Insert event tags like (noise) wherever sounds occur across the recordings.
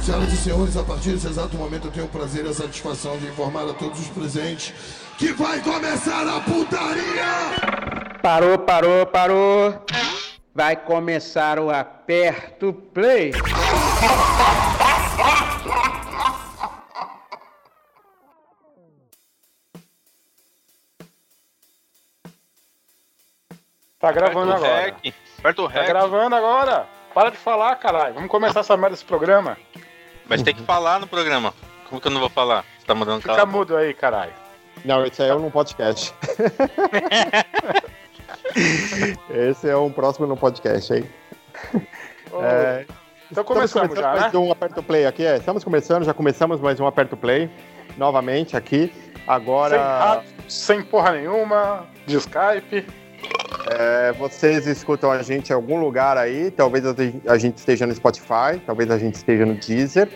Senhoras e senhores, a partir desse exato momento eu tenho o prazer e a satisfação de informar a todos os presentes que vai começar a putaria! Parou, parou, parou. Vai começar o aperto play. Tá gravando Aperta o agora. REC. Aperta o Tá REC. gravando agora. Para de falar, caralho. Vamos começar essa merda desse programa. Mas tem que falar no programa. Como que eu não vou falar? Você tá mandando Fica cala. mudo aí, caralho. Não, esse aí é um podcast. (laughs) esse é um próximo no podcast aí. Ô, É, então estamos começamos começando já, mais né? um Aperto Play aqui. É, estamos começando, já começamos mais um Aperto Play. Novamente aqui. Sem Agora, rádio, sem porra nenhuma, de Skype. É, vocês escutam a gente em algum lugar aí. Talvez a gente- esteja no Spotify, talvez a gente esteja no Deezer,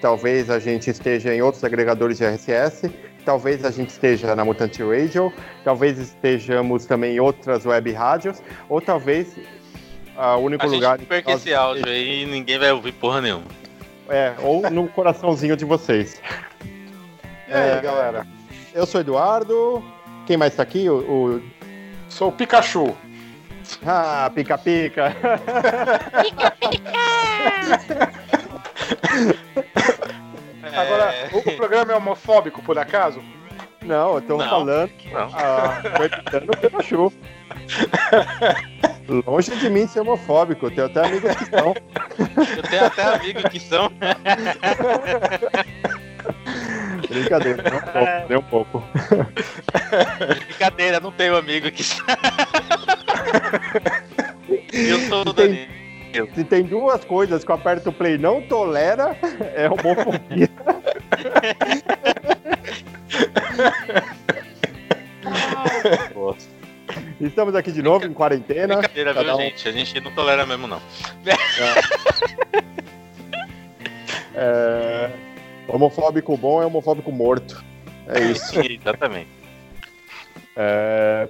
talvez a gente esteja em outros agregadores de RSS, talvez a gente esteja na Mutante Radio, talvez estejamos também em outras web rádios, ou talvez ah, o único A lugar. gente perca esse áudio aí e ninguém vai ouvir porra nenhuma. É, ou no coraçãozinho de vocês. E aí, É. galera? Eu sou Eduardo. Quem mais tá aqui? O, o- Sou o Pikachu. Ah, pica-pica. (laughs) Agora, É, o, o programa é homofóbico, por acaso? Não, eu tô Não. falando. Não. Ah, o Pikachu. (laughs) Longe de mim ser homofóbico, eu tenho até amigos que são. Eu tenho até amigos que são. (laughs) Brincadeira, não um (laughs) pouco, nem um pouco. (laughs) Brincadeira, não tenho amigo que são. (laughs) Eu sou o Tem- Danilo. Se tem duas coisas que o Aperto Play não tolera, é homofobia. Estamos aqui de novo em quarentena. Brincadeira, viu, um- gente? A gente não tolera mesmo, não. É, Homofóbico bom é homofóbico morto. É (laughs) isso. Exatamente. É,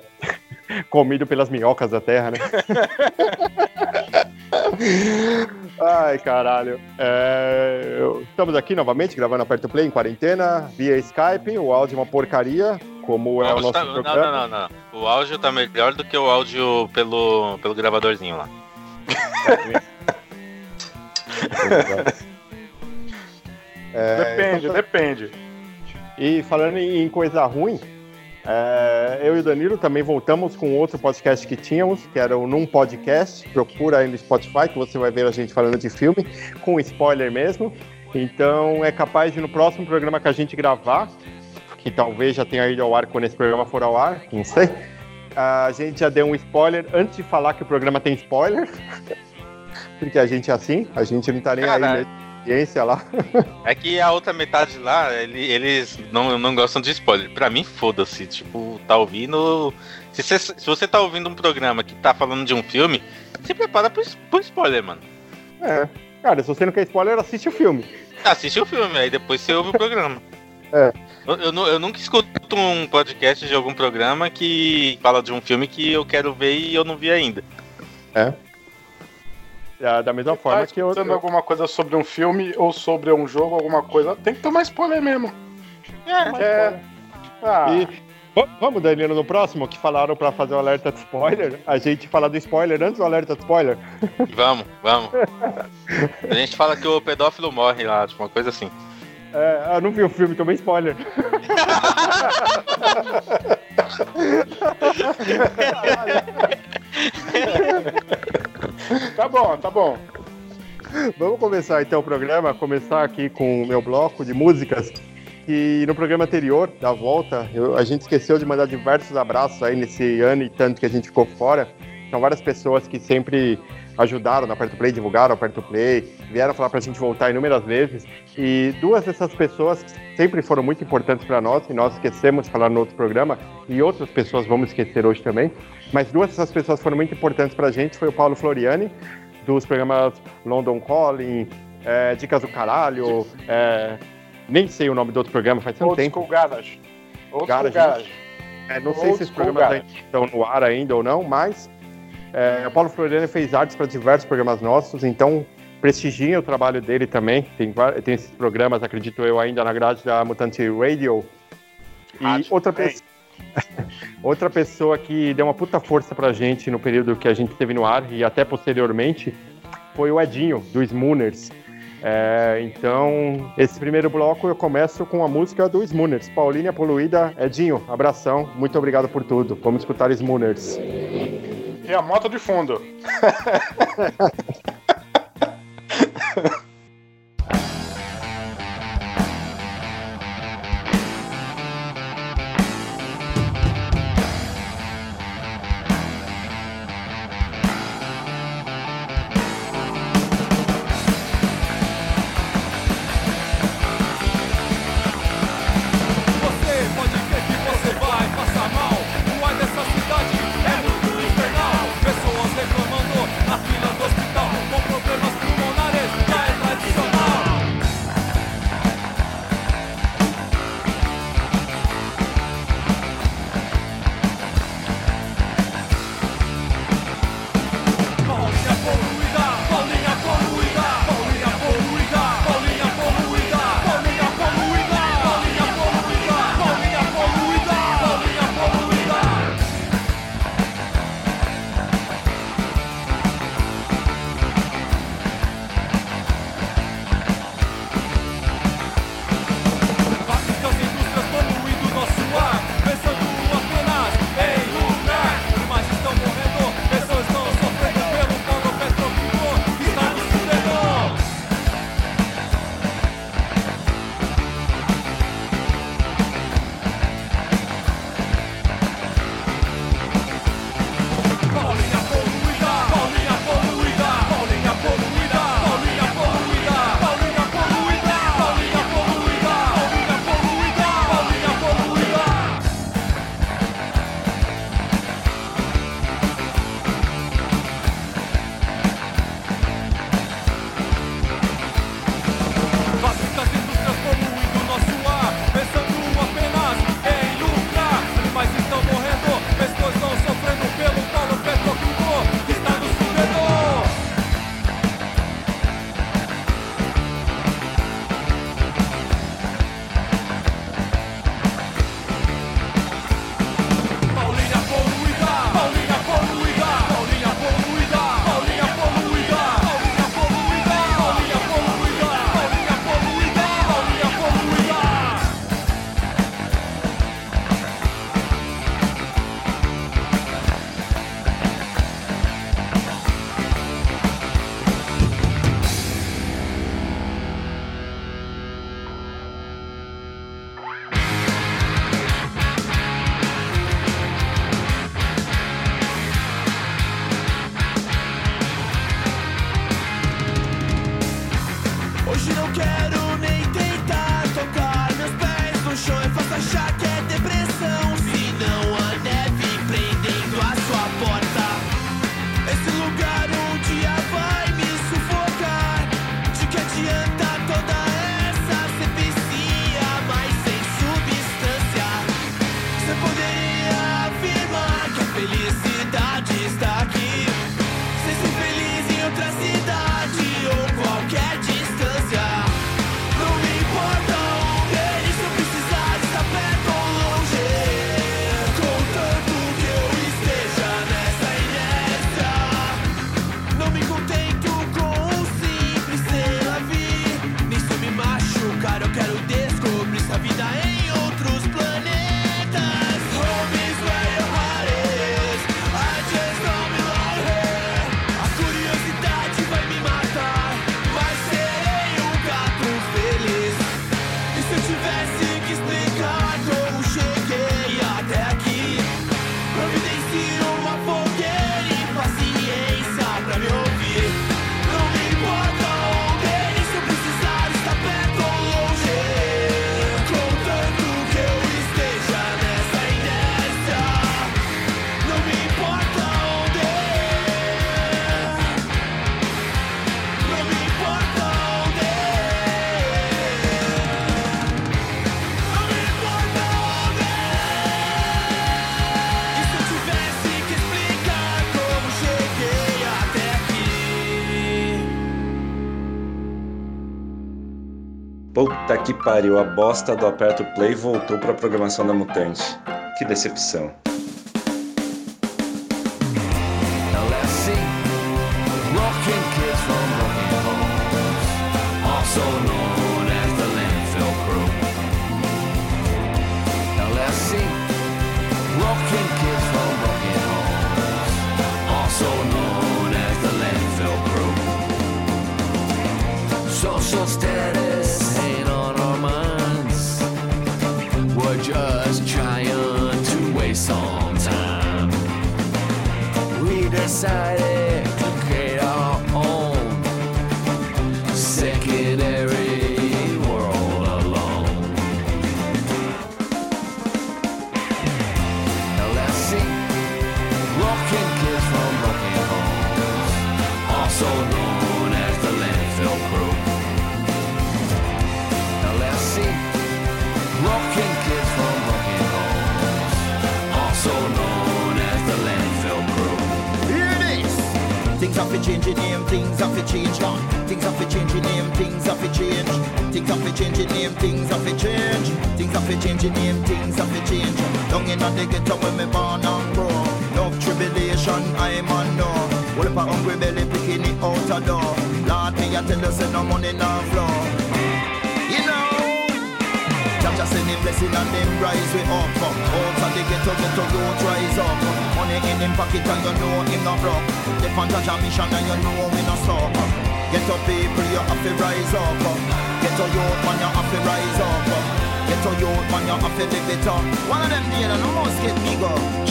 Comido pelas minhocas da terra, né? (laughs) Ai, caralho. É, Estamos aqui novamente gravando Aperto Play em quarentena, via Skype. O áudio é uma porcaria, como é o nosso tá- não, programa. não, não, não. O áudio tá melhor do que o áudio pelo, pelo gravadorzinho lá. (laughs) É, depende, então- depende. E falando em coisa ruim, é, eu e o Danilo também voltamos com outro podcast que tínhamos, que era o Num Podcast. Procura aí no Spotify, que você vai ver a gente falando de filme, com spoiler mesmo. Então é capaz de no próximo programa que a gente gravar, que talvez já tenha ido ao ar quando esse programa for ao ar, não sei. A gente já deu um spoiler antes de falar que o programa tem spoiler. (laughs) Porque a gente é assim, a gente não tá nem aí Caralho. Na experiência lá. É que a outra metade lá, ele- eles não, não gostam de spoiler. Pra mim, foda-se. Tipo, tá ouvindo. Se você, se você tá ouvindo um programa que tá falando de um filme, se prepara pro, pro spoiler, mano. É. Cara, se você não quer spoiler, assiste o filme. Assiste o filme, aí depois você ouve o programa. É. Eu, eu eu nunca escuto um podcast de algum programa que fala de um filme que eu quero ver e eu não vi ainda. Da, da mesma Tá forma que eu. escutando alguma coisa sobre um filme ou sobre um jogo, alguma coisa, tem que tomar spoiler mesmo. É. Ah, E va- vamos, Danilo, no próximo, que falaram pra fazer o alerta de spoiler, a gente fala do spoiler antes do alerta de spoiler. Vamos, vamos. (laughs) A gente fala que o pedófilo morre lá, tipo, uma coisa assim. É, eu não vi o filme, tomei spoiler. (laughs) tá bom, tá bom. Vamos começar então o programa, começar aqui com o meu bloco de músicas. E no programa anterior, da volta, eu- a gente esqueceu de mandar diversos abraços aí nesse ano e tanto que a gente ficou fora. São várias pessoas que sempre ajudaram na Aperto Play, divulgaram a Aperto Play, vieram falar pra gente voltar inúmeras vezes. E duas dessas pessoas sempre foram muito importantes para nós, e nós esquecemos de falar no outro programa, e outras pessoas vamos esquecer hoje também. Mas duas dessas pessoas foram muito importantes pra gente, foi o Paulo Floriani, dos programas London Calling, é, Dicas do Caralho, é, nem sei o nome do outro programa, faz tanto Old tempo. School Garage. Old Garage. É, não sei Old se esses programas ainda estão no ar ainda ou não, mas é, o Paulo Floriano fez artes para diversos programas nossos, então prestigiem o trabalho dele também. Tem, tem esses programas, acredito eu, ainda na grade da Mutante Radio. E outra, também. pe- (laughs) outra pessoa que deu uma puta força pra gente no período que a gente esteve no ar e até posteriormente foi o Edinho, do Smooners. É, então, esse primeiro bloco eu começo com a música do Smooners. Paulinha Poluída, Edinho, abração, muito obrigado por tudo. Vamos escutar Smooners. E a moto de fundo. (laughs) que pariu, a bosta do Aperto Play voltou pra programação da Mutante. Que decepção. Things have to change now. Things have to change your name, things have to change. Things have to change your name, things have to change. Things have to change your name, things have to change. Down in the ghetto when me born and grow. No tribulation, I'm on no. What if a hungry belly picking it out a door? Lord, me I tell you, say no money, no flow. Blessing and them rise we up. Out of the ghetto, ghetto youth rise up. Money in him pocket and you know him not broke. Step on Jah mission and you know we not stop. Ghetto people you have to rise up. Ghetto youth man you have to rise up. Ghetto youth man you have to live it up. One of them day no more skip me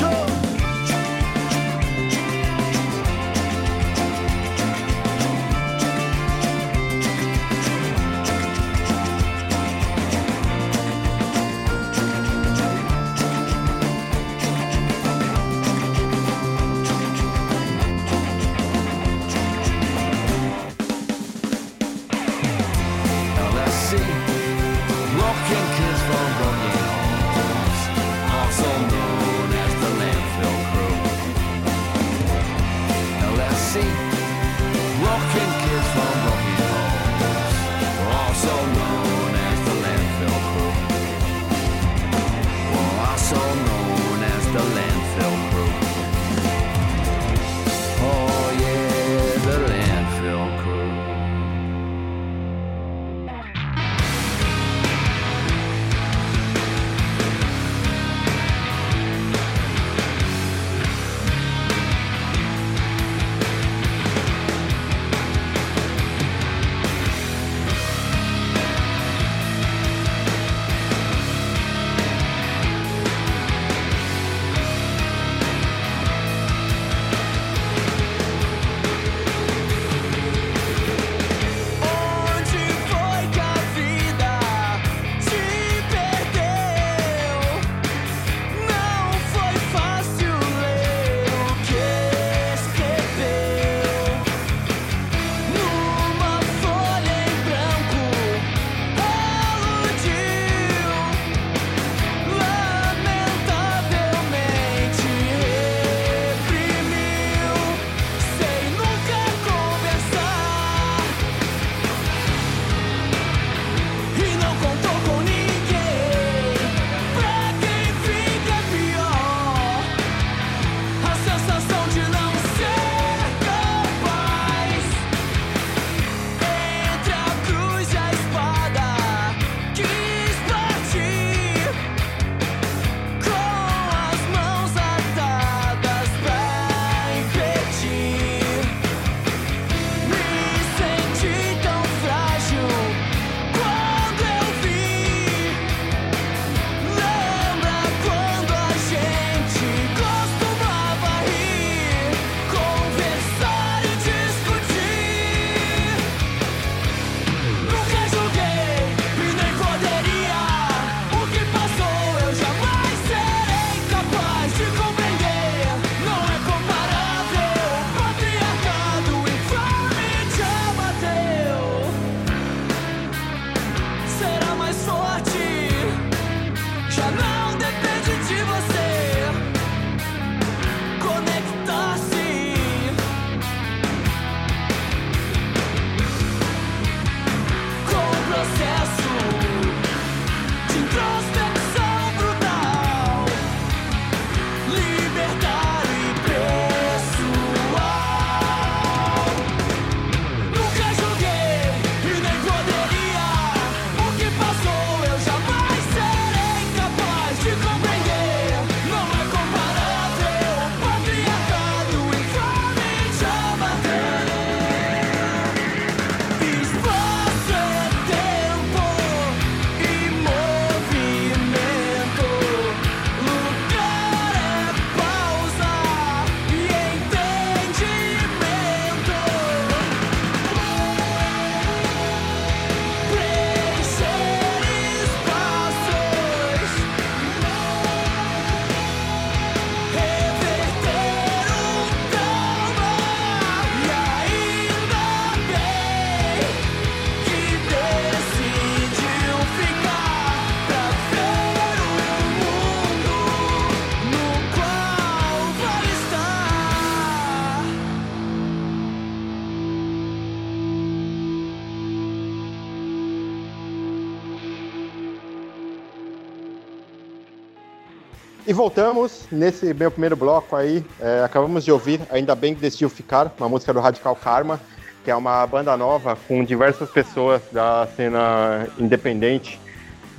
voltamos nesse meu primeiro bloco aí. é, acabamos de ouvir Ainda Bem que Decidiu Ficar, uma música do Radical Karma, que é uma banda nova com diversas pessoas da cena independente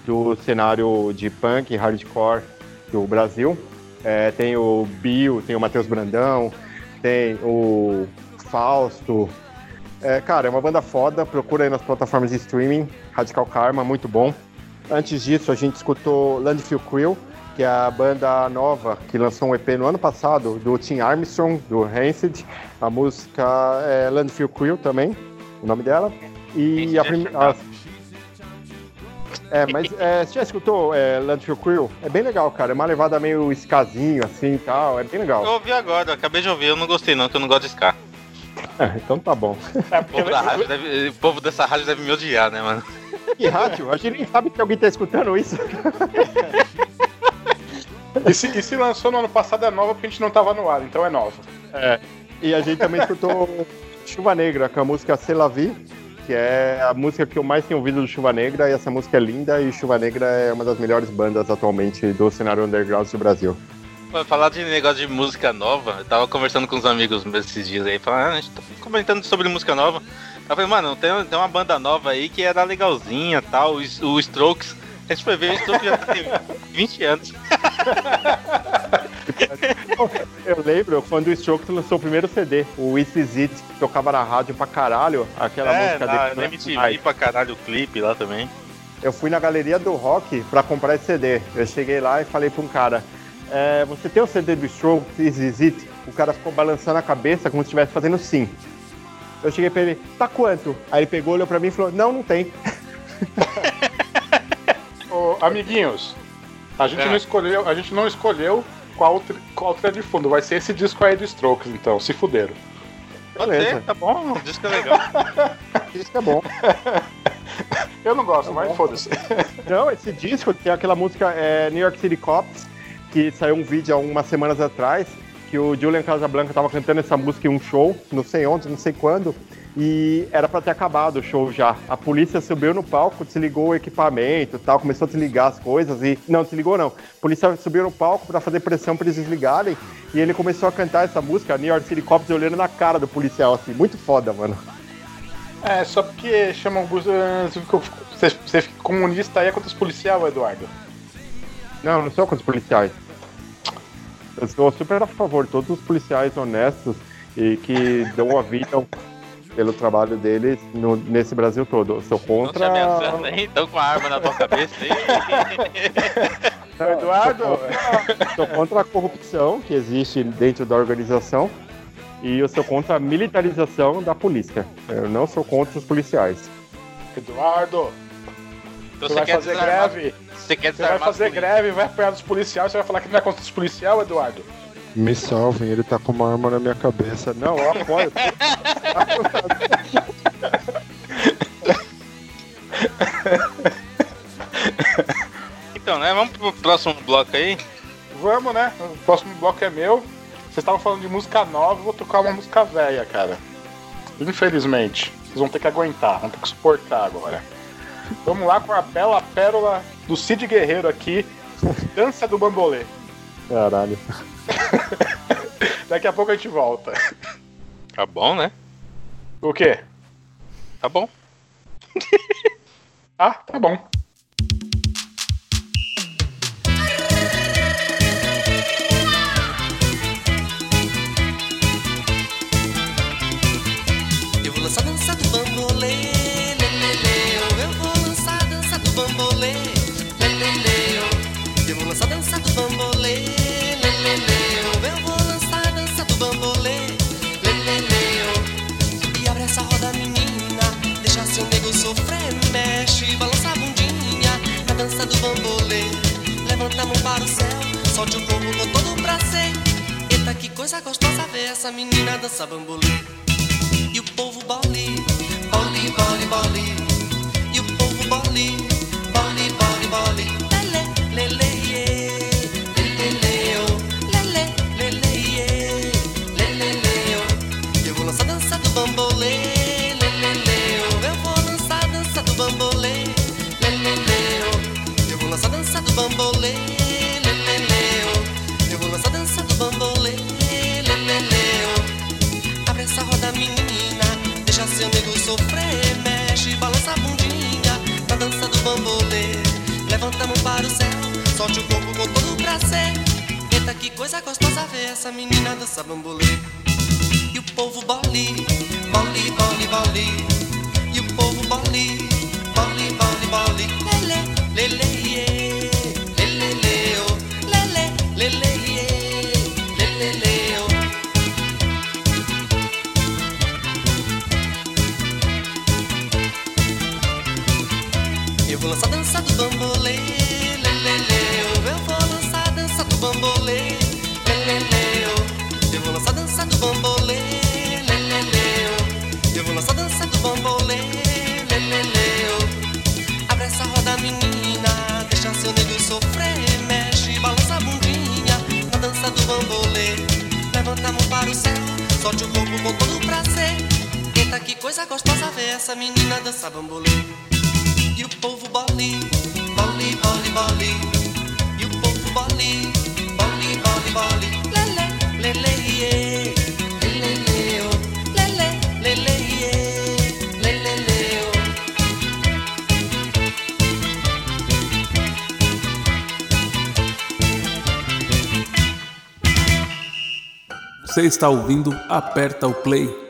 do cenário de punk e hardcore do Brasil. É, tem o Bill, tem o Matheus Brandão, tem o Fausto. É, cara, é uma banda foda, procura aí nas plataformas de streaming, Radical Karma, muito bom. Antes disso, a gente escutou Landfill Crew, que é a banda nova que lançou um EP no ano passado, do Tim Armstrong, do Rancid. A música é Landfill Crew também, o nome dela. E a primeira. É, mas é, você já escutou é, Landfill Crew? É bem legal, cara. É uma levada meio escasinho, assim e tal. É bem legal. Eu ouvi agora, eu acabei de ouvir, eu não gostei não, que eu não gosto de Ska. É, então tá bom. É, O povo, da rádio deve- o povo dessa rádio deve me odiar, né, mano? Que rádio? A gente nem sabe que alguém tá escutando isso. (laughs) E se, e se lançou no ano passado é nova porque a gente não tava no ar, então é nova. É. E a gente também escutou Chuva Negra, com a música C'est la Vie, que é a música que eu mais tenho ouvido do Chuva Negra, e essa música é linda, e Chuva Negra é uma das melhores bandas atualmente do cenário underground do Brasil. Pô, Falar de negócio de música nova, eu tava conversando com uns amigos meus esses dias aí, falando, ah, a gente tá comentando sobre música nova. Eu falei, mano, tem, tem uma banda nova aí que era legalzinha tal, o, o Strokes. A gente foi ver, o Strokes já tem 20 anos. (laughs) Eu lembro quando o Strokes lançou o primeiro CD, o Is It, que tocava na rádio pra caralho, aquela é, música na, dele. na MTV Ai, pra caralho o clipe lá também. Eu fui na galeria do rock pra comprar esse CD. Eu cheguei lá e falei pra um cara: é, Você tem o CD do Strokes, Is It? O cara ficou balançando a cabeça como se estivesse fazendo sim. Eu cheguei pra ele: Tá quanto? Aí ele pegou, olhou pra mim e falou: Não, não tem. (laughs) Ô, amiguinhos, a gente É. não escolheu, a gente não escolheu qual, tri- qual trilha de fundo. Vai ser esse disco aí do Strokes, então, se fuderam. Pode Beleza. ser, tá bom, o disco é legal. (laughs) Isso é bom. (laughs) Eu não gosto, mas foda-se. (laughs) Não, esse disco tem aquela música é, New York City Cops, que saiu um vídeo há umas semanas atrás, que o Julian Casablanca tava cantando essa música em um show, não sei onde, não sei quando, e era pra ter acabado o show já. A polícia subiu no palco, desligou o equipamento e tal, começou a desligar as coisas e. Não, desligou não. A polícia subiu no palco pra fazer pressão pra eles desligarem, e ele começou a cantar essa música, New York City Cops, olhando na cara do policial, assim, muito foda, mano. É, só porque chamam os. eh, Você fica- você- fica comunista aí é contra os policiais, Eduardo. Não, não sou contra os policiais. Eu sou super a favor todos os policiais honestos e que dão a vida pelo trabalho deles no- nesse Brasil todo. Eu sou Não te contra. ameaçando aí, então com a arma na tua cabeça aí. (laughs) Eduardo! Sou contra a corrupção que existe dentro da organização e eu sou contra a militarização da polícia. Eu não sou contra os policiais. Eduardo! Então Você vai quer fazer desarmar- greve! Você quer Você vai fazer greve, vai apoiar dos policiais, você vai falar que não é contra os policiais, Eduardo? Me salvem, ele tá com uma arma na minha cabeça. Não, eu apoio. Então, né, vamos pro próximo bloco aí. Vamos, né? O próximo bloco é meu. Vocês estavam falando de música nova, eu vou tocar uma música velha, cara. Infelizmente. Vocês vão ter que aguentar, vão ter que suportar agora. Vamos lá com a bela pérola do Cid Guerreiro aqui. Dança do Bambolê. Caralho. (laughs) Daqui a pouco a gente volta. Tá bom, né? O quê? Tá bom. (laughs) Ah, tá bom. Solte o corpo com todo o prazer. Eita, que coisa gostosa ver essa menina dançar bambolê. E o povo bole, bole, bole, bole. E o povo bole, Solte o corpo com todo prazer. Eita, que coisa gostosa ver essa menina dançar bambolê. E o povo boli, boli, boli, boli. E o povo boli, boli, boli, boli. Lele, lele, iê. Lele, oh. Lele, lele, iê. Lele, oh. Eu vou lançar a dança do bambolê, bambolê, lê, lê, lê, oh. Eu vou lançar dança do bambolê, lê, lê, lê, oh. Eu vou lançar dança do bambolê, lê, lê, lê, oh. Abre essa roda, menina, deixa seu nego sofrer. Mexe, balança a bundinha na dança do bambolê. Levanta a mão para o céu, solte o corpo com todo prazer. Eita, que coisa gostosa ver essa menina dançar bambolê. E o povo boli, boli, boli, boli. Você está ouvindo Aperta o Play.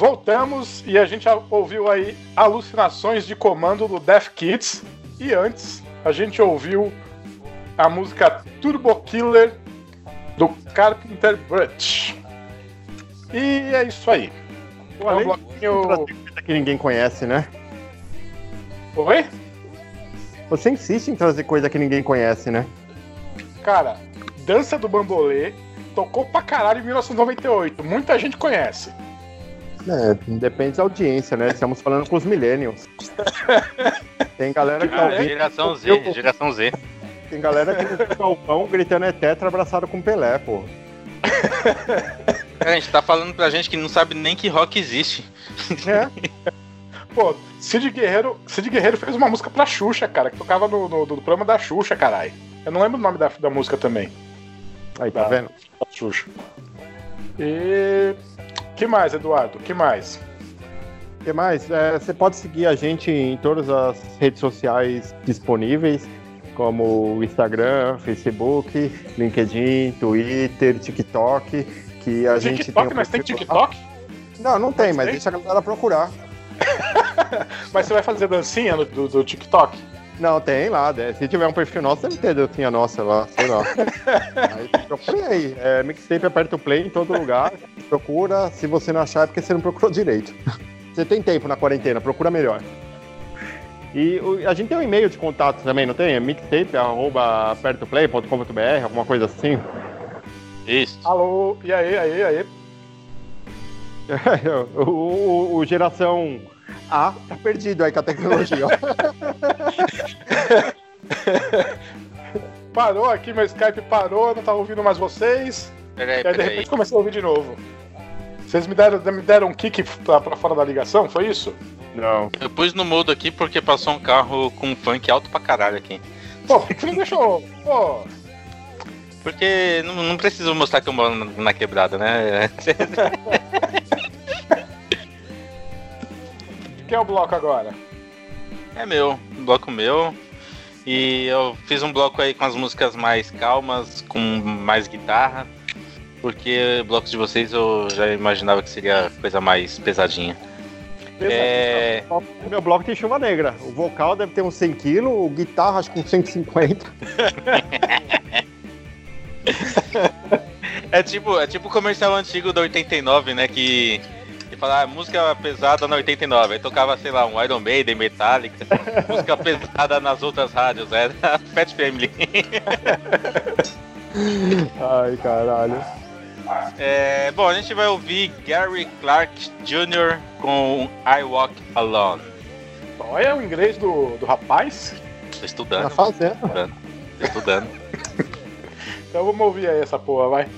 Voltamos e a gente ouviu aí Alucinações de Comando do Death Kids. E antes, a gente ouviu a música Turbo Killer do Carpenter Brut. E é isso aí. O Além bloquinho... Coisa que ninguém conhece, né? Oi? Você insiste em trazer coisa que ninguém conhece, né? Cara, Dança do Bambolê tocou pra caralho em 1998. Muita gente conhece. É, depende da audiência, né? Estamos falando com os millennials. (laughs) Tem galera que tá Ah, ouvindo. geração Z, geração Z. Tem galera que no galpão gritando é tetra abraçado com Pelé, pô. Cara, a gente tá falando pra gente que não sabe nem que rock existe. É. (laughs) Pô, Cid Guerreiro, Cid Guerreiro fez uma música pra Xuxa, cara, que tocava no, no, no programa da Xuxa, caralho. Eu não lembro o nome da, da música também. Aí, tá Da- vendo? da Xuxa. E. que mais, Eduardo? que mais? O que mais? É, você pode seguir a gente em todas as redes sociais disponíveis, como Instagram, Facebook, LinkedIn, Twitter, TikTok, que a gente TikTok, tem. um mas tem TikTok? Não, não tem, Mas mas tem? deixa a galera procurar. (laughs) Mas você vai fazer dancinha no- do, do TikTok? Não, tem lá. né? Se tiver um perfil nosso, deve ter dancinha nossa lá, sei lá. (laughs) aí procura aí. É, mixtape aperta o play em todo lugar. Procura. Se você não achar, é porque você não procurou direito. Você tem tempo na quarentena, procura melhor. E o- a gente tem um e-mail de contato também, não tem? É mixtape.apertoplay.com.br, alguma coisa assim. Isso. Alô, e aí, aí, aí? (laughs) o, o- o geração A tá perdido aí com a tecnologia. ó. (laughs) Parou aqui, meu Skype parou, não tava ouvindo mais vocês. Peraí, E aí, de repente, comecei a ouvir de novo. Vocês me deram, me deram um kick pra, pra fora da ligação, foi isso? Não. Eu pus no mudo aqui porque passou um carro com funk alto pra caralho aqui. Pô, por que não deixou? Pô, Porque não, não preciso mostrar que eu moro na, na quebrada, né? (laughs) quem é o bloco agora? É meu, um bloco meu. E eu fiz um bloco aí com as músicas mais calmas, com mais guitarra. Porque blocos de vocês eu já imaginava que seria coisa mais pesadinha. É. O meu bloco tem chuva negra. O vocal deve ter uns 100 kg, o guitarra acho que uns 150. (laughs) É tipo, é tipo o comercial antigo da 89, né? Que. Que fala, ah, música pesada na 89. Aí tocava, sei lá, um Iron Maiden, Metallica. música (laughs) pesada nas outras rádios. Era (laughs) Fat Family. Ai, caralho. É, bom, a gente vai ouvir Gary Clark Jr. com I Walk Alone. Olha o inglês do, do rapaz. Tô estudando. Tá fazendo. Tô estudando. (laughs) Tô estudando. Então vamos ouvir aí essa porra, vai.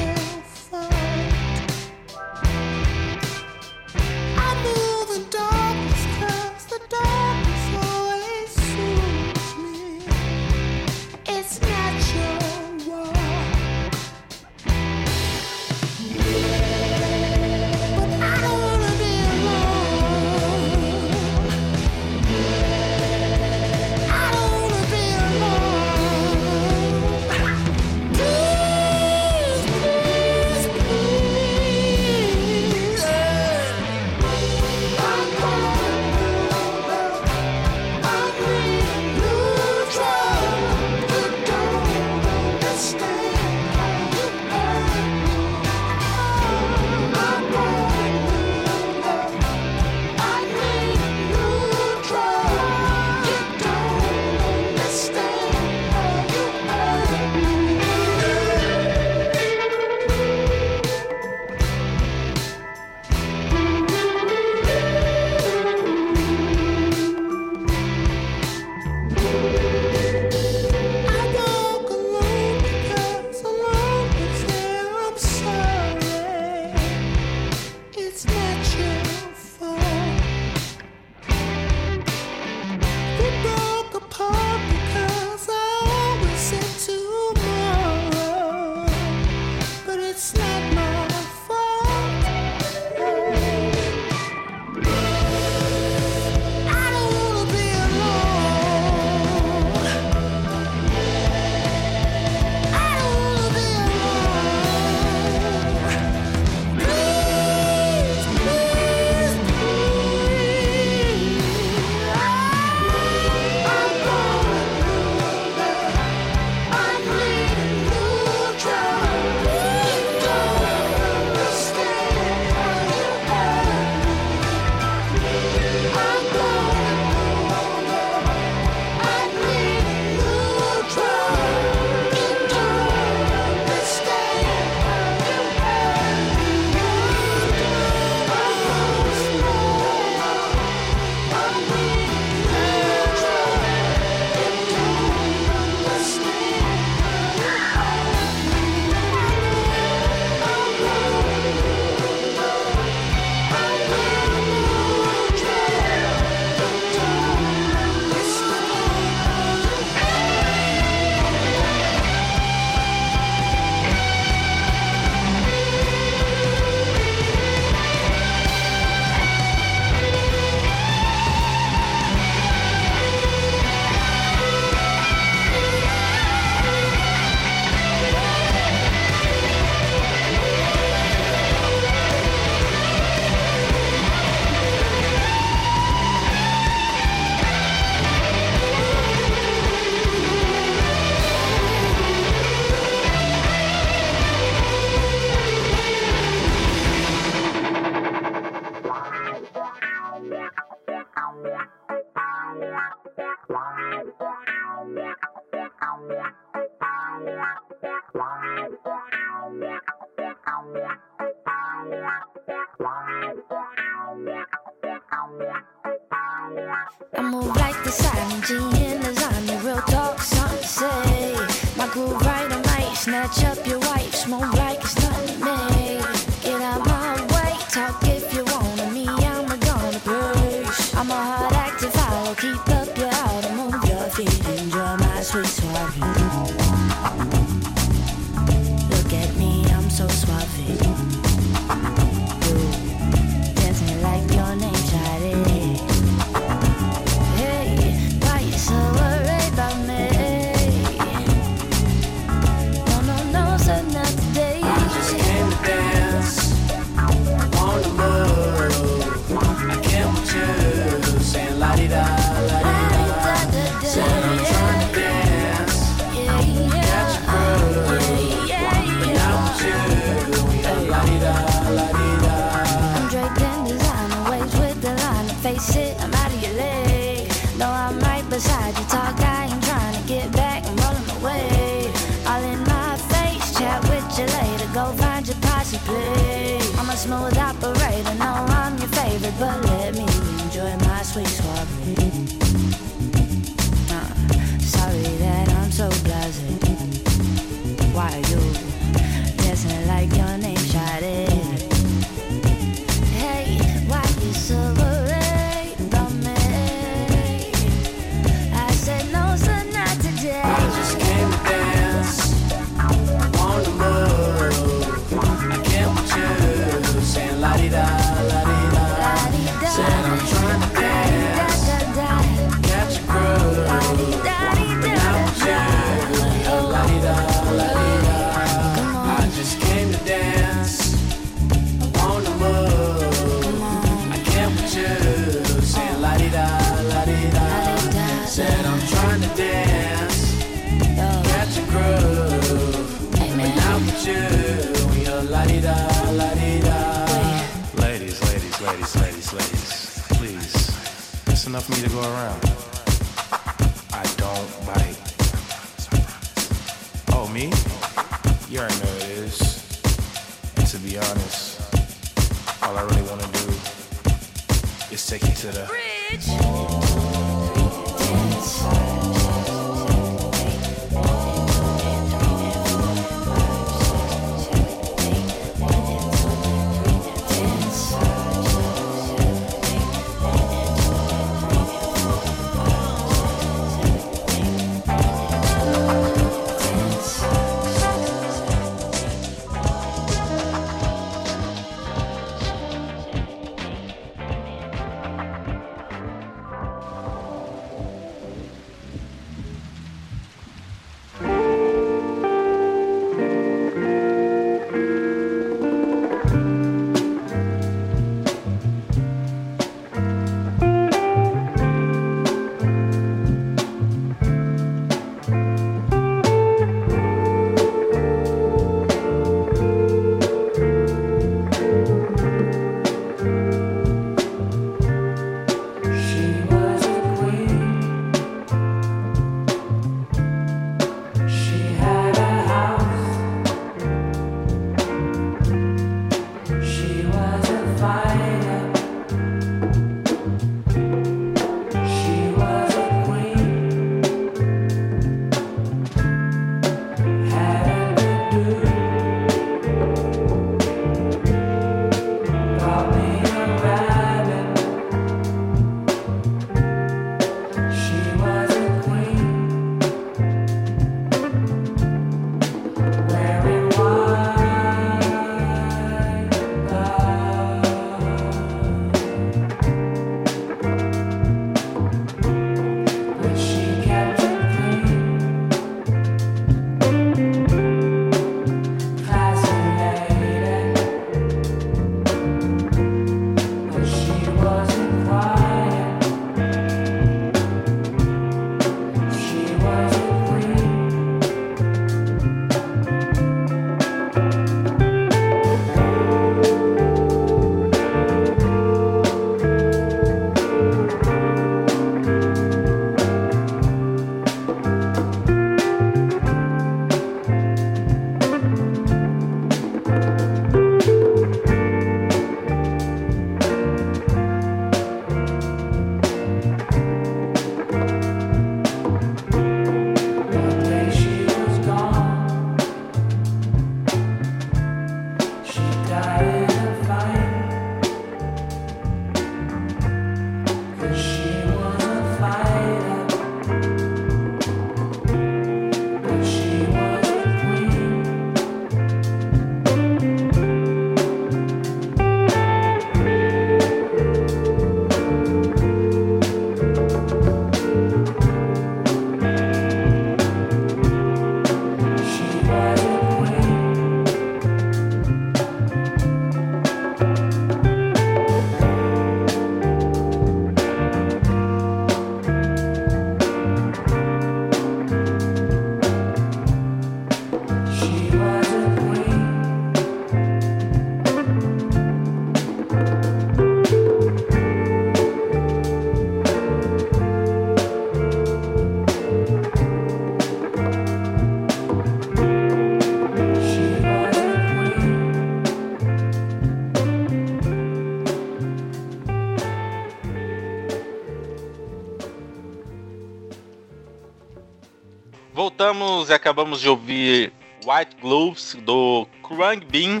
Voltamos e acabamos de ouvir White Gloves do Krang Bean.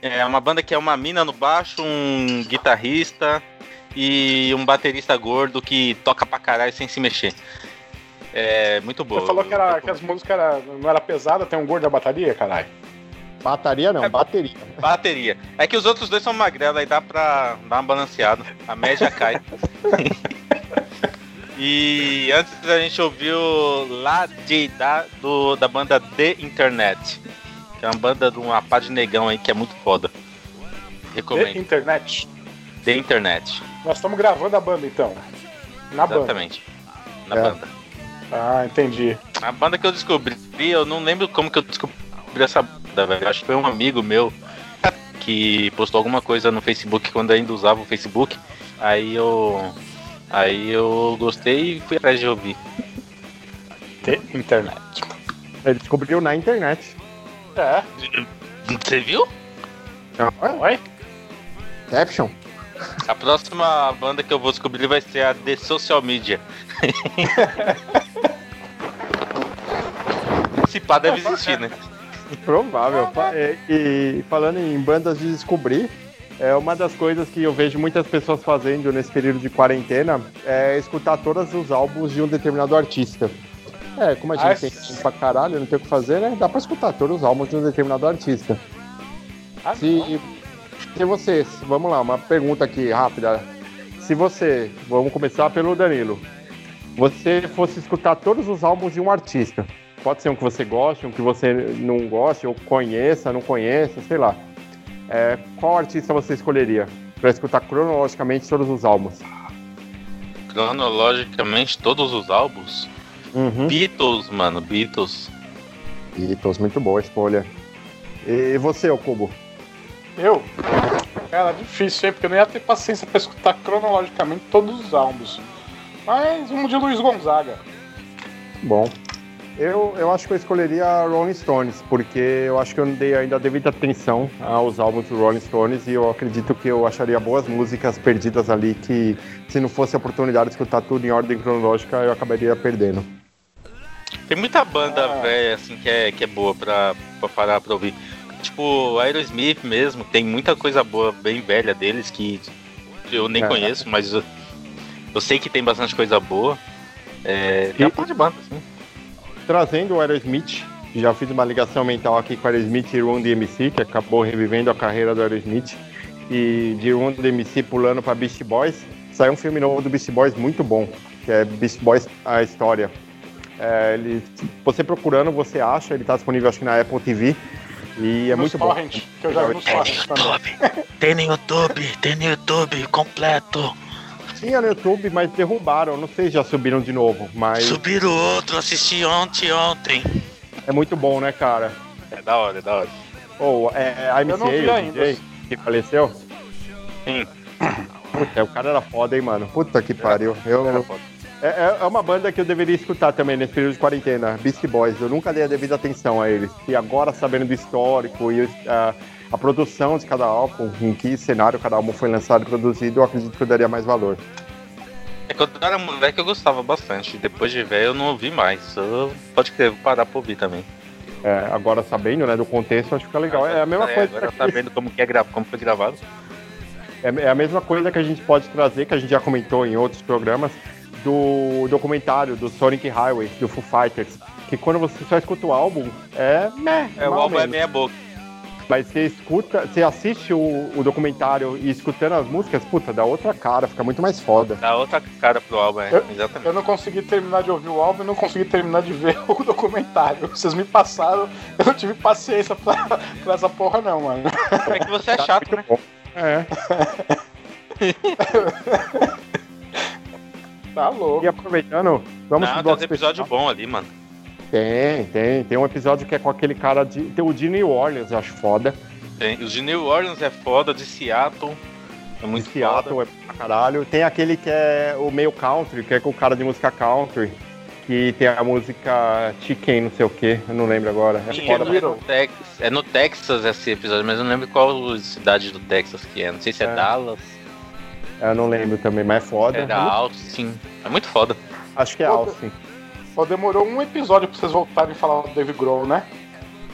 É uma banda que é uma mina no baixo, um guitarrista e um baterista gordo que toca pra caralho sem se mexer. É muito boa. Você falou que, era, que as músicas era, não era pesada, tem um gordo da bateria, caralho. Bateria não, bateria. Bateria. É que os outros dois são magrelos, aí dá pra dar uma balanceada. A média cai. (laughs) e antes a gente ouviu La Jada do, da banda The Internet. Que é uma banda de uma pá de negão aí que é muito foda. Recomendo. The Internet. The Internet. Nós estamos gravando a banda então. Na banda. Exatamente. Na É. banda. Ah, entendi. A banda que eu descobri, eu não lembro como que eu descobri essa banda, velho. Acho que foi um amigo meu que postou alguma coisa no Facebook quando ainda usava o Facebook. Aí eu. Aí eu gostei e fui atrás de ouvir. The Internet. Ele descobriu na internet. É. Você viu? Oi? Caption. A próxima banda que eu vou descobrir vai ser a The Social Media. (laughs) Esse pá deve existir, né? Provável. E falando em bandas de descobrir, é uma das coisas que eu vejo muitas pessoas fazendo nesse período de quarentena é escutar todos os álbuns de um determinado artista. É, como a gente Ah, tem tempo pra caralho, não tem o que fazer, né? Dá pra escutar todos os álbuns de um determinado artista. Ah, Se, se você, vamos lá, uma pergunta aqui rápida. Se você, vamos começar pelo Danilo, você fosse escutar todos os álbuns de um artista, pode ser um que você goste, um que você não goste, ou conheça, não conheça, sei lá. É, qual artista você escolheria para escutar cronologicamente todos os álbuns? Cronologicamente, todos os álbuns. Uhum. Beatles, mano, Beatles. Beatles, muito boa escolha. E você, ô Cubo? Eu? Cara, difícil, hein? Porque eu não ia ter paciência pra escutar cronologicamente todos os álbuns. Mas um de Luiz Gonzaga. Bom. Eu, eu acho que eu escolheria Rolling Stones, porque eu acho que eu não dei ainda a devida atenção aos álbuns do Rolling Stones e eu acredito que eu acharia boas músicas perdidas ali que, se não fosse a oportunidade de escutar tudo em ordem cronológica, eu acabaria perdendo. Tem muita banda Ah. velha, assim, que é, que é boa pra, pra parar pra ouvir. Tipo, Aerosmith mesmo, tem muita coisa boa, bem velha deles, que eu nem É. conheço, mas eu, eu sei que tem bastante coisa boa. É, tem E- uma parte de banda, assim. Trazendo o Aerosmith, já fiz uma ligação mental aqui com o Aerosmith e Run DMC, que acabou revivendo a carreira do Aerosmith, e de Run DMC pulando para Beast Boys, saiu um filme novo do Beast Boys muito bom, que é Beast Boys A História. É, ele, você procurando, você acha, ele está disponível acho que na Apple TV, e é Nos muito bom. que eu já vi nos torrents também. Tem no YouTube, tem no YouTube completo. Tinha no YouTube, mas derrubaram, não sei se já subiram de novo, mas Subiram outro, assisti ontem, ontem. é muito bom, né, cara? É da hora, é da hora. Ou é, a Eu não MCA, vi o ainda. DJ, que faleceu? Sim. Puta, o cara era foda, hein, mano? Puta que pariu. Eu, Era foda. é, é- é uma banda que eu deveria escutar também nesse período de quarentena, Beast Boys. Eu nunca dei a devida atenção a eles. E agora, sabendo do histórico e a, a produção de cada álbum, em que cenário cada álbum foi lançado e produzido, eu acredito que eu daria mais valor. É quando eu era moleque eu gostava bastante. Depois de velho eu não ouvi mais. Eu, pode crer, vou parar pra ouvir também. É, agora, sabendo né, do contexto, acho que fica legal. É a mesma É, coisa. Agora sabendo como que é gra... como foi gravado. É é a mesma coisa que a gente pode trazer, que a gente já comentou em outros programas, do documentário do Sonic Highway, do Foo Fighters. Que quando você só escuta o álbum, é. Meh, É, o álbum é menos. meia boca. Mas você escuta, você assiste o, o documentário e escutando as músicas, puta, dá outra cara, fica muito mais foda. Dá outra cara pro álbum, é. Eu- Exatamente. Eu não consegui terminar de ouvir o álbum e não consegui terminar de ver (laughs) o documentário. Vocês me passaram, eu não tive paciência pra, pra essa porra não, mano. É que você é chato, né? É. (laughs) Tá louco. E aproveitando, vamos Não, pro tem bloco uns episódios bons ali, mano. Tem, tem. Tem um episódio que é com aquele cara de. Tem o de New Orleans, eu acho foda. Tem. Os de New Orleans é foda, de Seattle é muito de Seattle foda. é pra caralho. Tem aquele que é o meio country, que é com o cara de música country. Que tem a música Chicken, não sei o que, eu não lembro agora. É Sim, foda. é, no Texas, é no Texas esse episódio, mas eu não lembro qual cidade do Texas que é. Não sei se é, É. Dallas, Eu não lembro também, mas é foda. é da Austin. É muito foda. Acho que é Austin. Ó, demorou um episódio pra vocês voltarem a falar do Dave Grohl, né?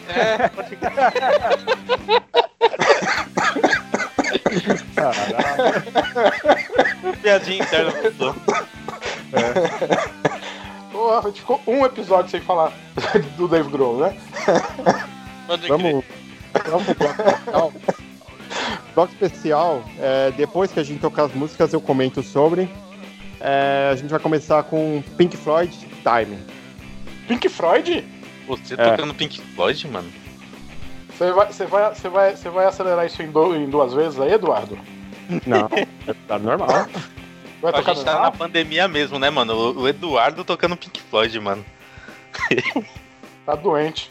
É, pode (laughs) Piadinha interna voltou. Porra, a gente ficou um episódio sem falar do Dave Grohl, né? Pode Vamos, vamos pro bloco especial. Bloco especial, é, depois que a gente tocar as músicas, eu comento sobre. É, a gente vai começar com Pink Floyd Time. Pink Floyd? Você É. tocando Pink Floyd, mano? Você vai, você vai, você vai, você vai acelerar isso em, do- em duas vezes aí, Eduardo? Não, tá normal. Vai A gente tá na pandemia mesmo, né, mano? O, o Eduardo tocando Pink Floyd, mano. Tá doente.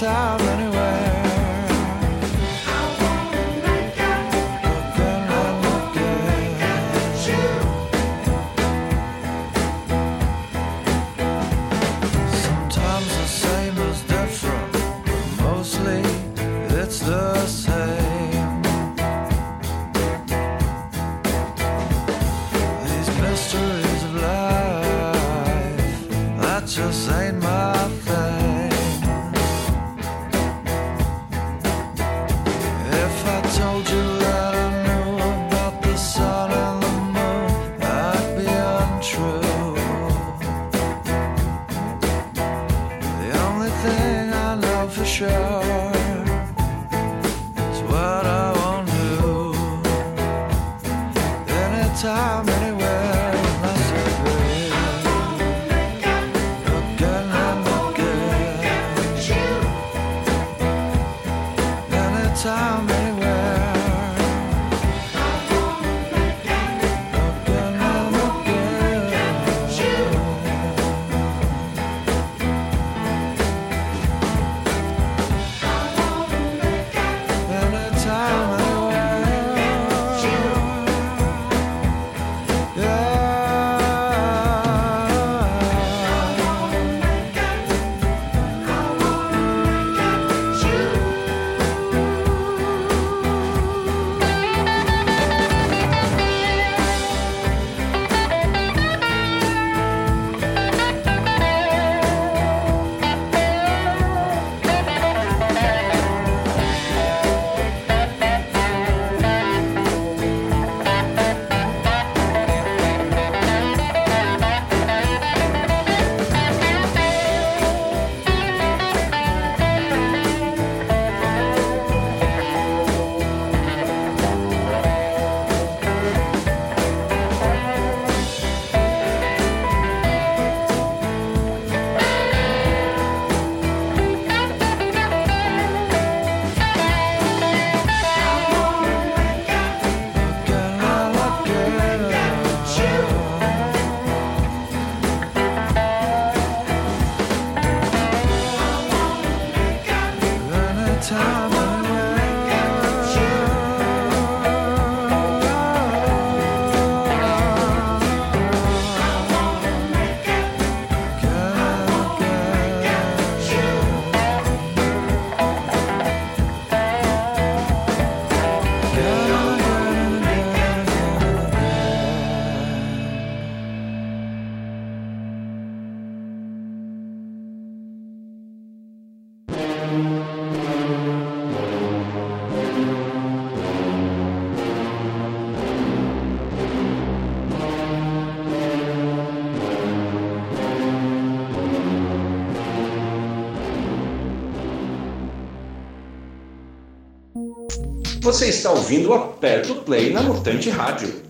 guitar Você está ouvindo o Aperto Play na Mutante Rádio.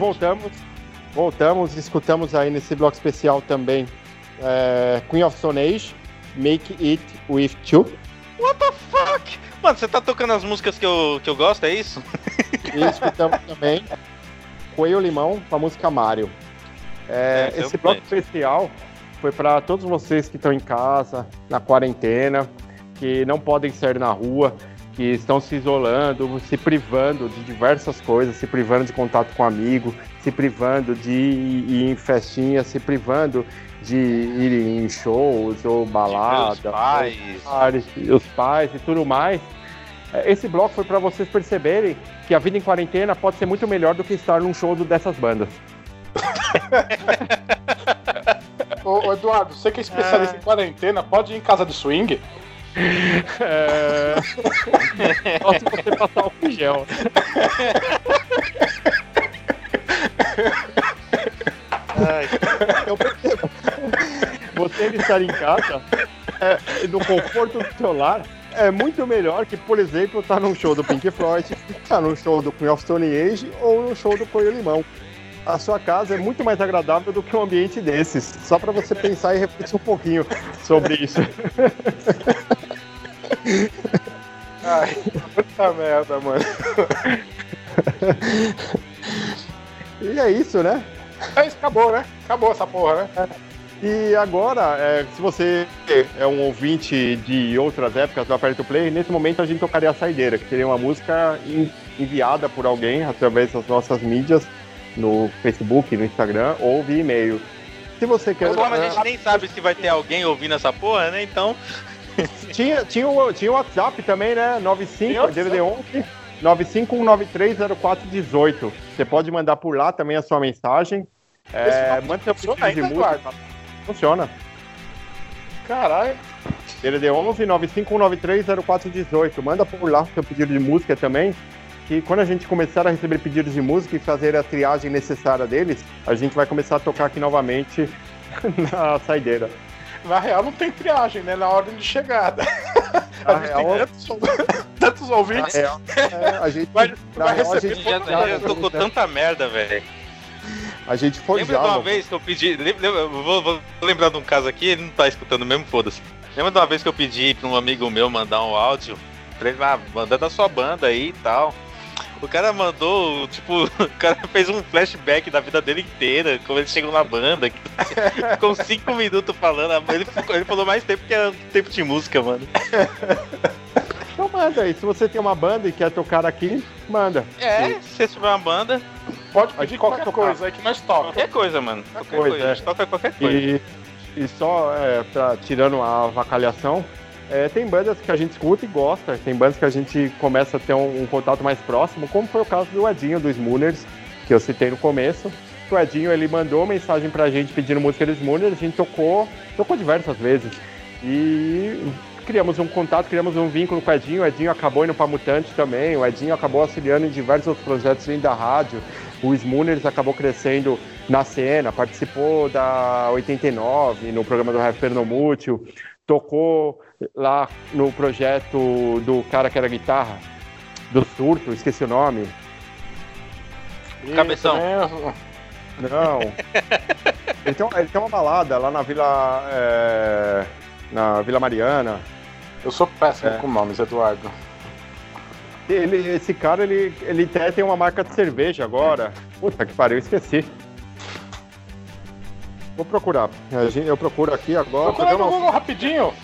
Voltamos, voltamos, escutamos aí nesse bloco especial também é, Queen of Stone Age, Make It With You. What the fuck? Mano, você tá tocando as músicas que eu, que eu gosto, é isso? (laughs) E escutamos também Coelho Limão com a música Mario. É, É, esse eu bloco conheço. especial foi para todos vocês que estão em casa, na quarentena, que não podem sair na rua, que estão se isolando, se privando de diversas coisas, se privando de contato com amigo, se privando de ir em festinhas, se privando de ir em shows ou balada, os pais. bares, os pais e tudo mais. Esse bloco foi para vocês perceberem que a vida em quarentena pode ser muito melhor do que estar num show dessas bandas. Ô, (laughs) ô, Eduardo, você que é especialista em quarentena, pode ir em casa de swing? É... Só se você passar o gel. Eu percebo. Você estar em casa, é, no conforto do seu lar, é muito melhor que, por exemplo, estar num show do Pink Floyd, estar num show do Queen of Stone Age ou num show do Coelho Limão. A sua casa é muito mais agradável do que um ambiente desses. Só para você pensar e refletir um pouquinho sobre isso. (laughs) Ai, puta merda, mano. E é isso, né? É isso, acabou, né? Acabou essa porra, né? E agora, é, se você é um ouvinte de outras épocas do Aperto Play, nesse momento a gente tocaria a saideira, que seria uma música en- enviada por alguém através das nossas mídias, no Facebook, no Instagram ou via e-mail. Se você quer. Mas como a gente nem sabe se vai ter alguém ouvindo essa porra, né? Então. (laughs) Tinha, tinha, o, tinha o WhatsApp também, né? 95, WhatsApp? DVD 11 951930418. Você pode mandar por lá também a sua mensagem. É, manda seu pedido de música. Eduardo? Funciona. Caralho. DDD 11 951930418. Manda por lá seu pedido de música também. Que quando a gente começar a receber pedidos de música e fazer a triagem necessária deles, a gente vai começar a tocar aqui novamente (laughs) na saideira. Na real não tem triagem, né? Na ordem de chegada. (laughs) Na A gente real- tem tantos, (laughs) tantos ouvintes. Na real, é, a gente vai, na vai real, a receber gente- Já, já tocou tanta merda, velho. A gente foi Lembra de uma vez que eu pedi. Lembra, vou, vou lembrar de um caso aqui, ele não tá escutando mesmo, foda-se. Lembra de uma vez que eu pedi pra um amigo meu mandar um áudio? Pra ele, ah, manda da sua banda aí e tal. O cara mandou, tipo, (laughs) o cara fez um flashback da vida dele inteira, como ele chegou na banda. uns (laughs) 5 minutos falando, ele, ficou- ele falou mais tempo que era tempo de música, mano. (laughs) Então manda aí. Se você tem uma banda e quer tocar aqui, manda. É, se você tiver uma banda, Pode A pedir gente qualquer tocar. coisa aí que nós toca. qualquer coisa, mano. Qualquer Pois coisa, é. a gente toca qualquer coisa. E E só é, pra, tirando a avacalhação, é, tem bandas que a gente escuta e gosta, tem bandas que a gente começa a ter um, um contato mais próximo, como foi o caso do Edinho, dos Mooners, que eu citei no começo. O Edinho, ele mandou mensagem pra gente pedindo música dos Mooners, a gente tocou, tocou diversas vezes. E criamos um contato, criamos um vínculo com o Edinho, o Edinho acabou indo pra Mutante também, o Edinho acabou auxiliando em diversos outros projetos dentro da rádio, o Smooners acabou crescendo na cena, participou da 89, no programa do Rap Pernomútil, tocou lá no projeto do cara que era guitarra, do Surto, esqueci o nome. Cabeção. Não. (laughs) ele, tem, ele tem uma balada lá na Vila. é, na Vila Mariana. Eu sou péssimo É. com nomes, Eduardo. Ele, esse cara, ele, ele até tem uma marca de cerveja agora. Puta que pariu, esqueci. Vou procurar. Eu procuro aqui agora. Procura no Programa- Google rapidinho.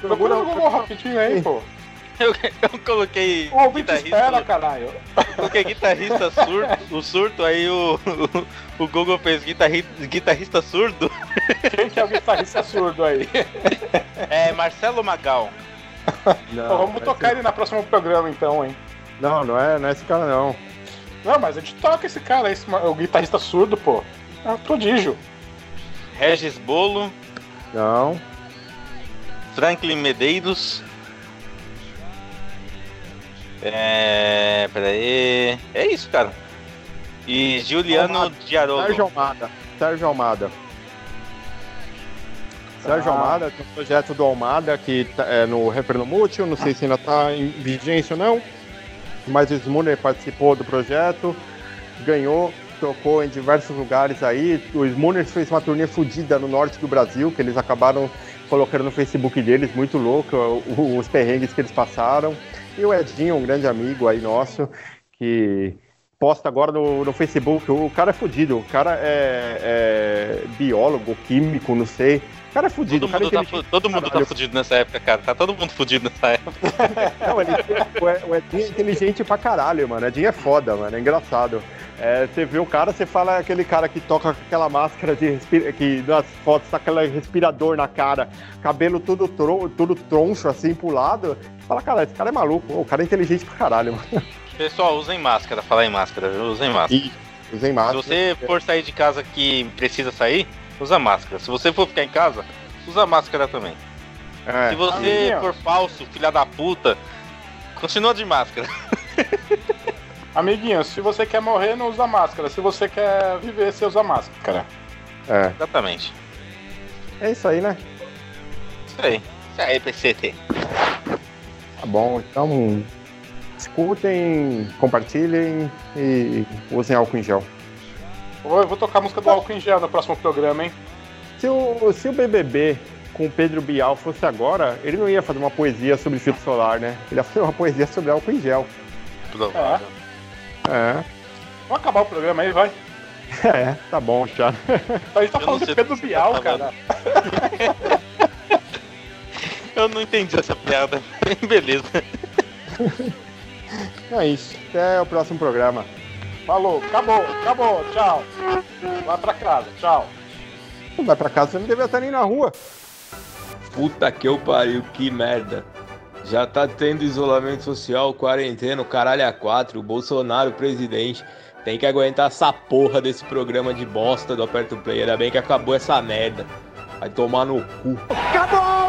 Procura no Google rapidinho aí, pô. Eu, eu coloquei. O ouvinte espera, caralho. Coloquei guitarrista surdo, o surto, aí o, o, o Google fez guitarri, guitarrista surdo. Quem que é o guitarrista surdo aí? É Marcelo Magal. Não, Pô, vamos vai tocar ser- ele no próximo programa então, hein? Não, não é, não é esse cara não. Não, mas a gente toca esse cara, esse, o guitarrista surdo, pô. É um prodígio. Regis Bolo, Não. Franklin Medeiros. É. Peraí. É isso, cara. E Juliano Almada. Diarolo. Sérgio Almada. Sérgio Almada. Sérgio Ah. Almada tem um projeto do Almada que tá, é no Referendo Mútil, não sei se ainda está em vigência ou não, mas o Smuner participou do projeto, ganhou, tocou em diversos lugares aí. O Smuner fez uma turnê fodida no norte do Brasil, que eles acabaram colocando no Facebook deles, muito louco, os perrengues que eles passaram. E o Edinho, um grande amigo aí nosso, que posta agora no, no Facebook. O cara é fudido, o cara é, é biólogo, químico, não sei. O cara é fudido, Todo é tá, todo mundo tá fudido nessa época, cara. Tá todo mundo fudido nessa época. (laughs) Não, ele, o Ed- o Edinho é inteligente pra caralho, mano. Edinho é foda, mano. É engraçado. É, você vê o cara, você fala aquele cara que toca com aquela máscara de respira, que nas fotos tá aquele respirador na cara, cabelo tudo, tro, tudo troncho assim pro lado. Fala, cara, esse cara é maluco. O cara é inteligente pra caralho, mano. Pessoal, usem máscara. Falar em máscara, usem máscara. E usem Se máscara. você for sair de casa que precisa sair, usa máscara. Se você for ficar em casa, usa máscara também. É. Se você Amiguinho. for falso, filha da puta, continua de máscara. (laughs) Amiguinho, se você quer morrer, não usa máscara. Se você quer viver, você usa máscara. É. Exatamente. É isso aí, né? Isso aí. Isso aí, PCT. Tá bom, então escutem, compartilhem e usem álcool em gel. Eu vou tocar a música do álcool em gel no próximo programa, hein? Se o, se o BBB com o Pedro Bial fosse agora, ele não ia fazer uma poesia sobre filtro solar, né? Ele ia fazer uma poesia sobre álcool em gel. Provável. É, Vamos acabar o programa aí, vai. (laughs) é, tá bom, já. A gente tá Eu falando de Pedro você Bial, tá cara. (laughs) Eu não entendi essa piada. (laughs) Beleza. É isso. Até o próximo programa. Falou, acabou, acabou, tchau. Vai pra casa, tchau. Não vai pra casa, você não devia estar nem na rua. Puta que eu pariu, que merda. Já tá tendo isolamento social, quarentena, o caralho a quatro, o Bolsonaro presidente. Tem que aguentar essa porra desse programa de bosta do Aperto Play. Ainda bem que acabou essa merda. Vai tomar no cu. Acabou!